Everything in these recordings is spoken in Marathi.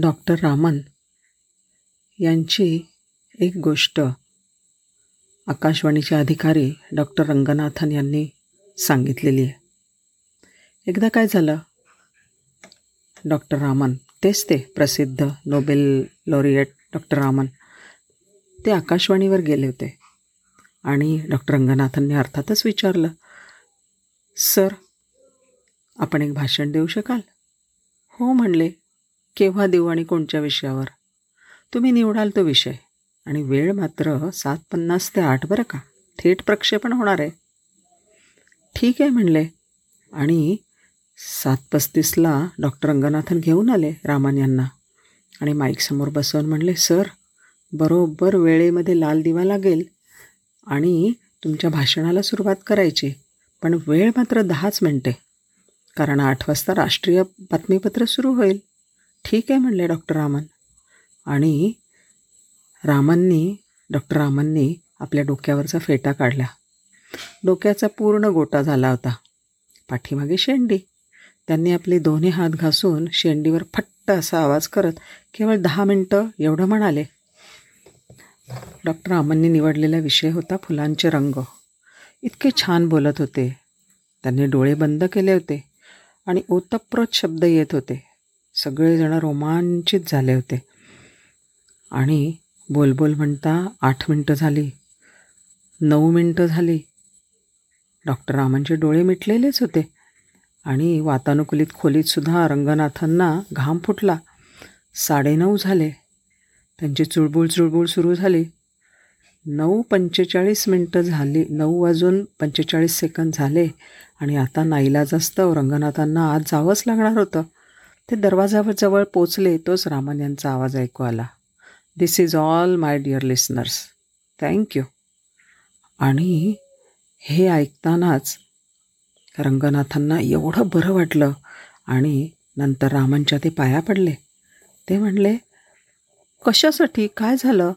डॉक्टर रामन यांची एक गोष्ट आकाशवाणीचे अधिकारी डॉक्टर रंगनाथन यांनी सांगितलेली आहे. एकदा काय झालं? डॉक्टर रामन तेच ते प्रसिद्ध नोबेल लॉरिएट डॉक्टर रामन ते आकाशवाणीवर गेले होते. आणि डॉक्टर रंगनाथनने अर्थातच विचारलं सर आपण एक भाषण देऊ शकाल? हो म्हणले. केव्हा देऊ आणि कोणत्या विषयावर? तुम्ही निवडाल तो विषय. आणि वेळ मात्र सात पन्नास ते आठ बरं का? थेट प्रक्षेपण होणार आहे. ठीक आहे म्हणले. आणि सात पस्तीसला डॉक्टर रंगनाथन घेऊन आले रामान यांना. आणि माईकसमोर बसवून म्हणले सर बरोबर वेळेमध्ये लाल दिवा लागेल आणि तुमच्या भाषणाला सुरुवात करायची. पण वेळ मात्र दहाच मिनटे. कारण आठ वाजता राष्ट्रीय बातमीपत्र सुरू होईल. ठीक आहे म्हणले डॉक्टर रामन. आणि रामांनी डॉक्टर रामांनी आपल्या डोक्यावरचा फेटा काढला. डोक्याचा पूर्ण गोटा झाला होता. पाठीमागे शेंडी. त्यांनी आपले दोन्ही हात घासून शेंडीवर फट्ट असा आवाज करत केवळ दहा मिनटं एवढं म्हणाले. डॉक्टर रामांनी निवडलेला विषय होता फुलांचे रंग. इतके छान बोलत होते. त्यांनी डोळे बंद केले होते आणि ओतप्रोत शब्द येत होते. सगळेजण रोमांचित झाले होते. आणि बोलबोल म्हणता आठ मिनटं झाली नऊ मिनटं झाली. डॉक्टर रामांचे डोळे मिटलेलेच होते आणि वातानुकूलित खोलीतसुद्धा रंगनाथांना घाम फुटला. साडेनऊ झाले. त्यांची चुळबुळ चुळबुळ सुरू झाली. नऊ पंचेचाळीस मिनटं झाली नऊ वाजून पंचेचाळीस सेकंद झाले. आणि आता नाईलाज असतं रंगनाथांना आज जावंच लागणार होतं. ते दरवाजाजवळ पोचले तोच रामन यांचा आवाज ऐकू आला. This is all my dear listeners thank you आणि हे ऐकतानाच रंगनाथांना एवढं बरं वाटलं आणि नंतर रामांच्या ते पाया पडले. ते म्हणले कशासाठी? काय झालं?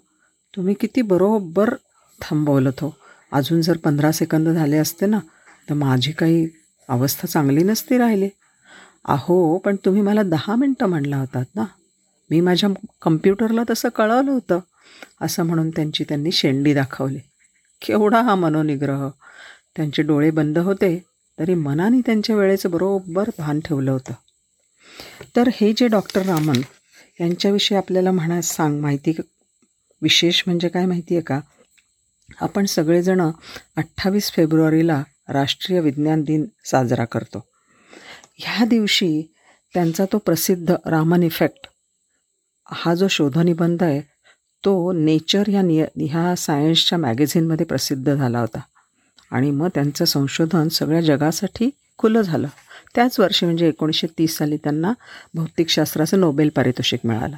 तुम्ही किती बरोबर थांबवलं हो अजून जर पंधरा सेकंद झाले असते ना तर माझी काही अवस्था चांगली नसती राहिली. अहो पण तुम्ही मला दहा मिनटं म्हणला होतात ना. मी माझ्या कम्प्युटरला तसं कळवलं होतं असं म्हणून त्यांची त्यांनी शेंडी दाखवली. केवढा हा मनोनिग्रह. त्यांचे डोळे बंद होते तरी मनाने त्यांच्या वेळेचं बरोबर भान ठेवलं होतं. तर हे जे डॉक्टर रामन यांच्याविषयी आपल्याला म्हणा सांग माहिती विशेष म्हणजे काय माहिती आहे का? आपण सगळेजणं अठ्ठावीस फेब्रुवारीला राष्ट्रीय विज्ञान दिन साजरा करतो. ह्या दिवशी त्यांचा तो प्रसिद्ध रामन इफेक्ट हा जो शोधनिबंध आहे तो नेचर ह्या निय ह्या सायन्सच्या मॅगझिनमध्ये प्रसिद्ध झाला होता. आणि मग त्यांचं संशोधन सगळ्या जगासाठी खुलं झालं. त्याच वर्षी म्हणजे एकोणीसशे तीस साली त्यांना भौतिकशास्त्राचं नोबेल पारितोषिक मिळालं.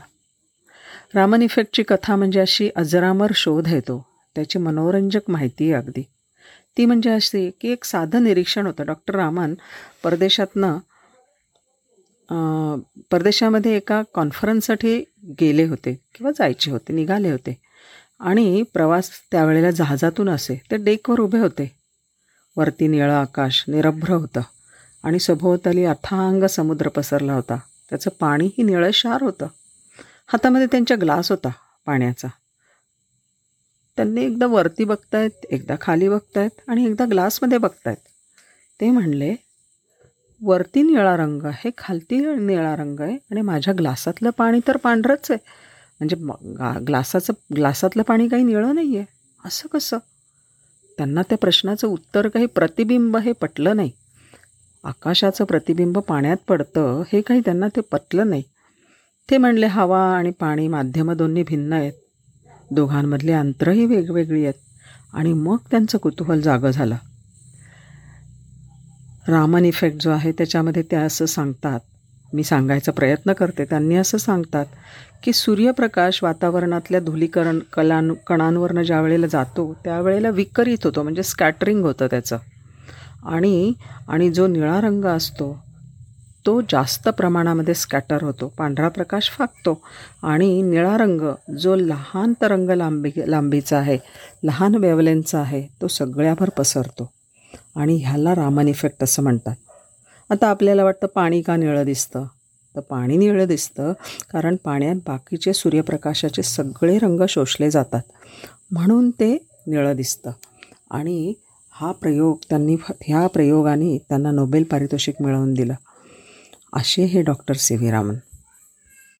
रामन इफेक्टची कथा म्हणजे अशी अजरामर शोध आहे तो. त्याची मनोरंजक माहिती आहे अगदी. ती म्हणजे अशी की एक साधं निरीक्षण होतं. डॉक्टर रामन परदेशातनं परदेशामध्ये एका कॉन्फरन्ससाठी गेले होते किंवा जायचे होते निघाले होते. आणि प्रवास त्यावेळेला जहाजातून असे ते डेकवर उभे होते. वरती निळं आकाश निरभ्र होतं. आणि सभोवताली अथांग समुद्र पसरला होता. त्याचं पाणीही निळशार होतं. हातामध्ये त्यांच्या ग्लास होता पाण्याचा. त्यांनी एकदा वरती बघतायत एकदा खाली बघतायत आणि एकदा ग्लासमध्ये बघतायत. ते म्हणले वरती निळा रंग आहे खालती निळा रंग आहे आणि माझ्या ग्लासातलं पाणी तर पांढरंच आहे. म्हणजे ग्लासाचं ग्लासातलं पाणी काही निळं नाही आहे असं कसं? त्यांना त्या प्रश्नाचं उत्तर काही प्रतिबिंब हे पटलं नाही. आकाशाचं प्रतिबिंब पाण्यात पडतं हे काही त्यांना ते पटलं नाही. ते म्हणले हवा आणि पाणी माध्यमं दोन्ही भिन्न आहेत. दोघांमधली अंतरही वेगवेगळी आहेत. आणि मग त्यांचं कुतूहल जागं झालं. रामन इफेक्ट जो आहे त्याच्यामध्ये ते असं सांगतात. मी सांगायचा प्रयत्न करते. त्यांनी असं सांगतात की सूर्यप्रकाश वातावरणातल्या धुलीकरण कलां कणांवरनं ज्या वेळेला जातो त्यावेळेला विकरित होतो म्हणजे स्कॅटरिंग होतं त्याचं. आणि आणि जो निळा रंग असतो तो जास्त प्रमाणामध्ये स्कॅटर होतो. पांढरा प्रकाश फाकतो. आणि निळा रंग जो लहान तरंग लांबी लांबीचा आहे लहान वेवलेनचा आहे तो सगळ्याभर पसरतो. आणि ह्याला रामन इफेक्ट असं म्हणतात. आता आपल्याला वाटतं पाणी का निळं दिसतं? तर पाणी निळं दिसतं कारण पाण्यात बाकीचे सूर्यप्रकाशाचे सगळे रंग शोषले जातात. म्हणून ते निळं दिसतं. आणि हा प्रयोग त्यांनी फ ह्या प्रयोगाने त्यांना नोबेल पारितोषिक मिळवून दिलं. असे हे डॉक्टर सी व्ही रामन.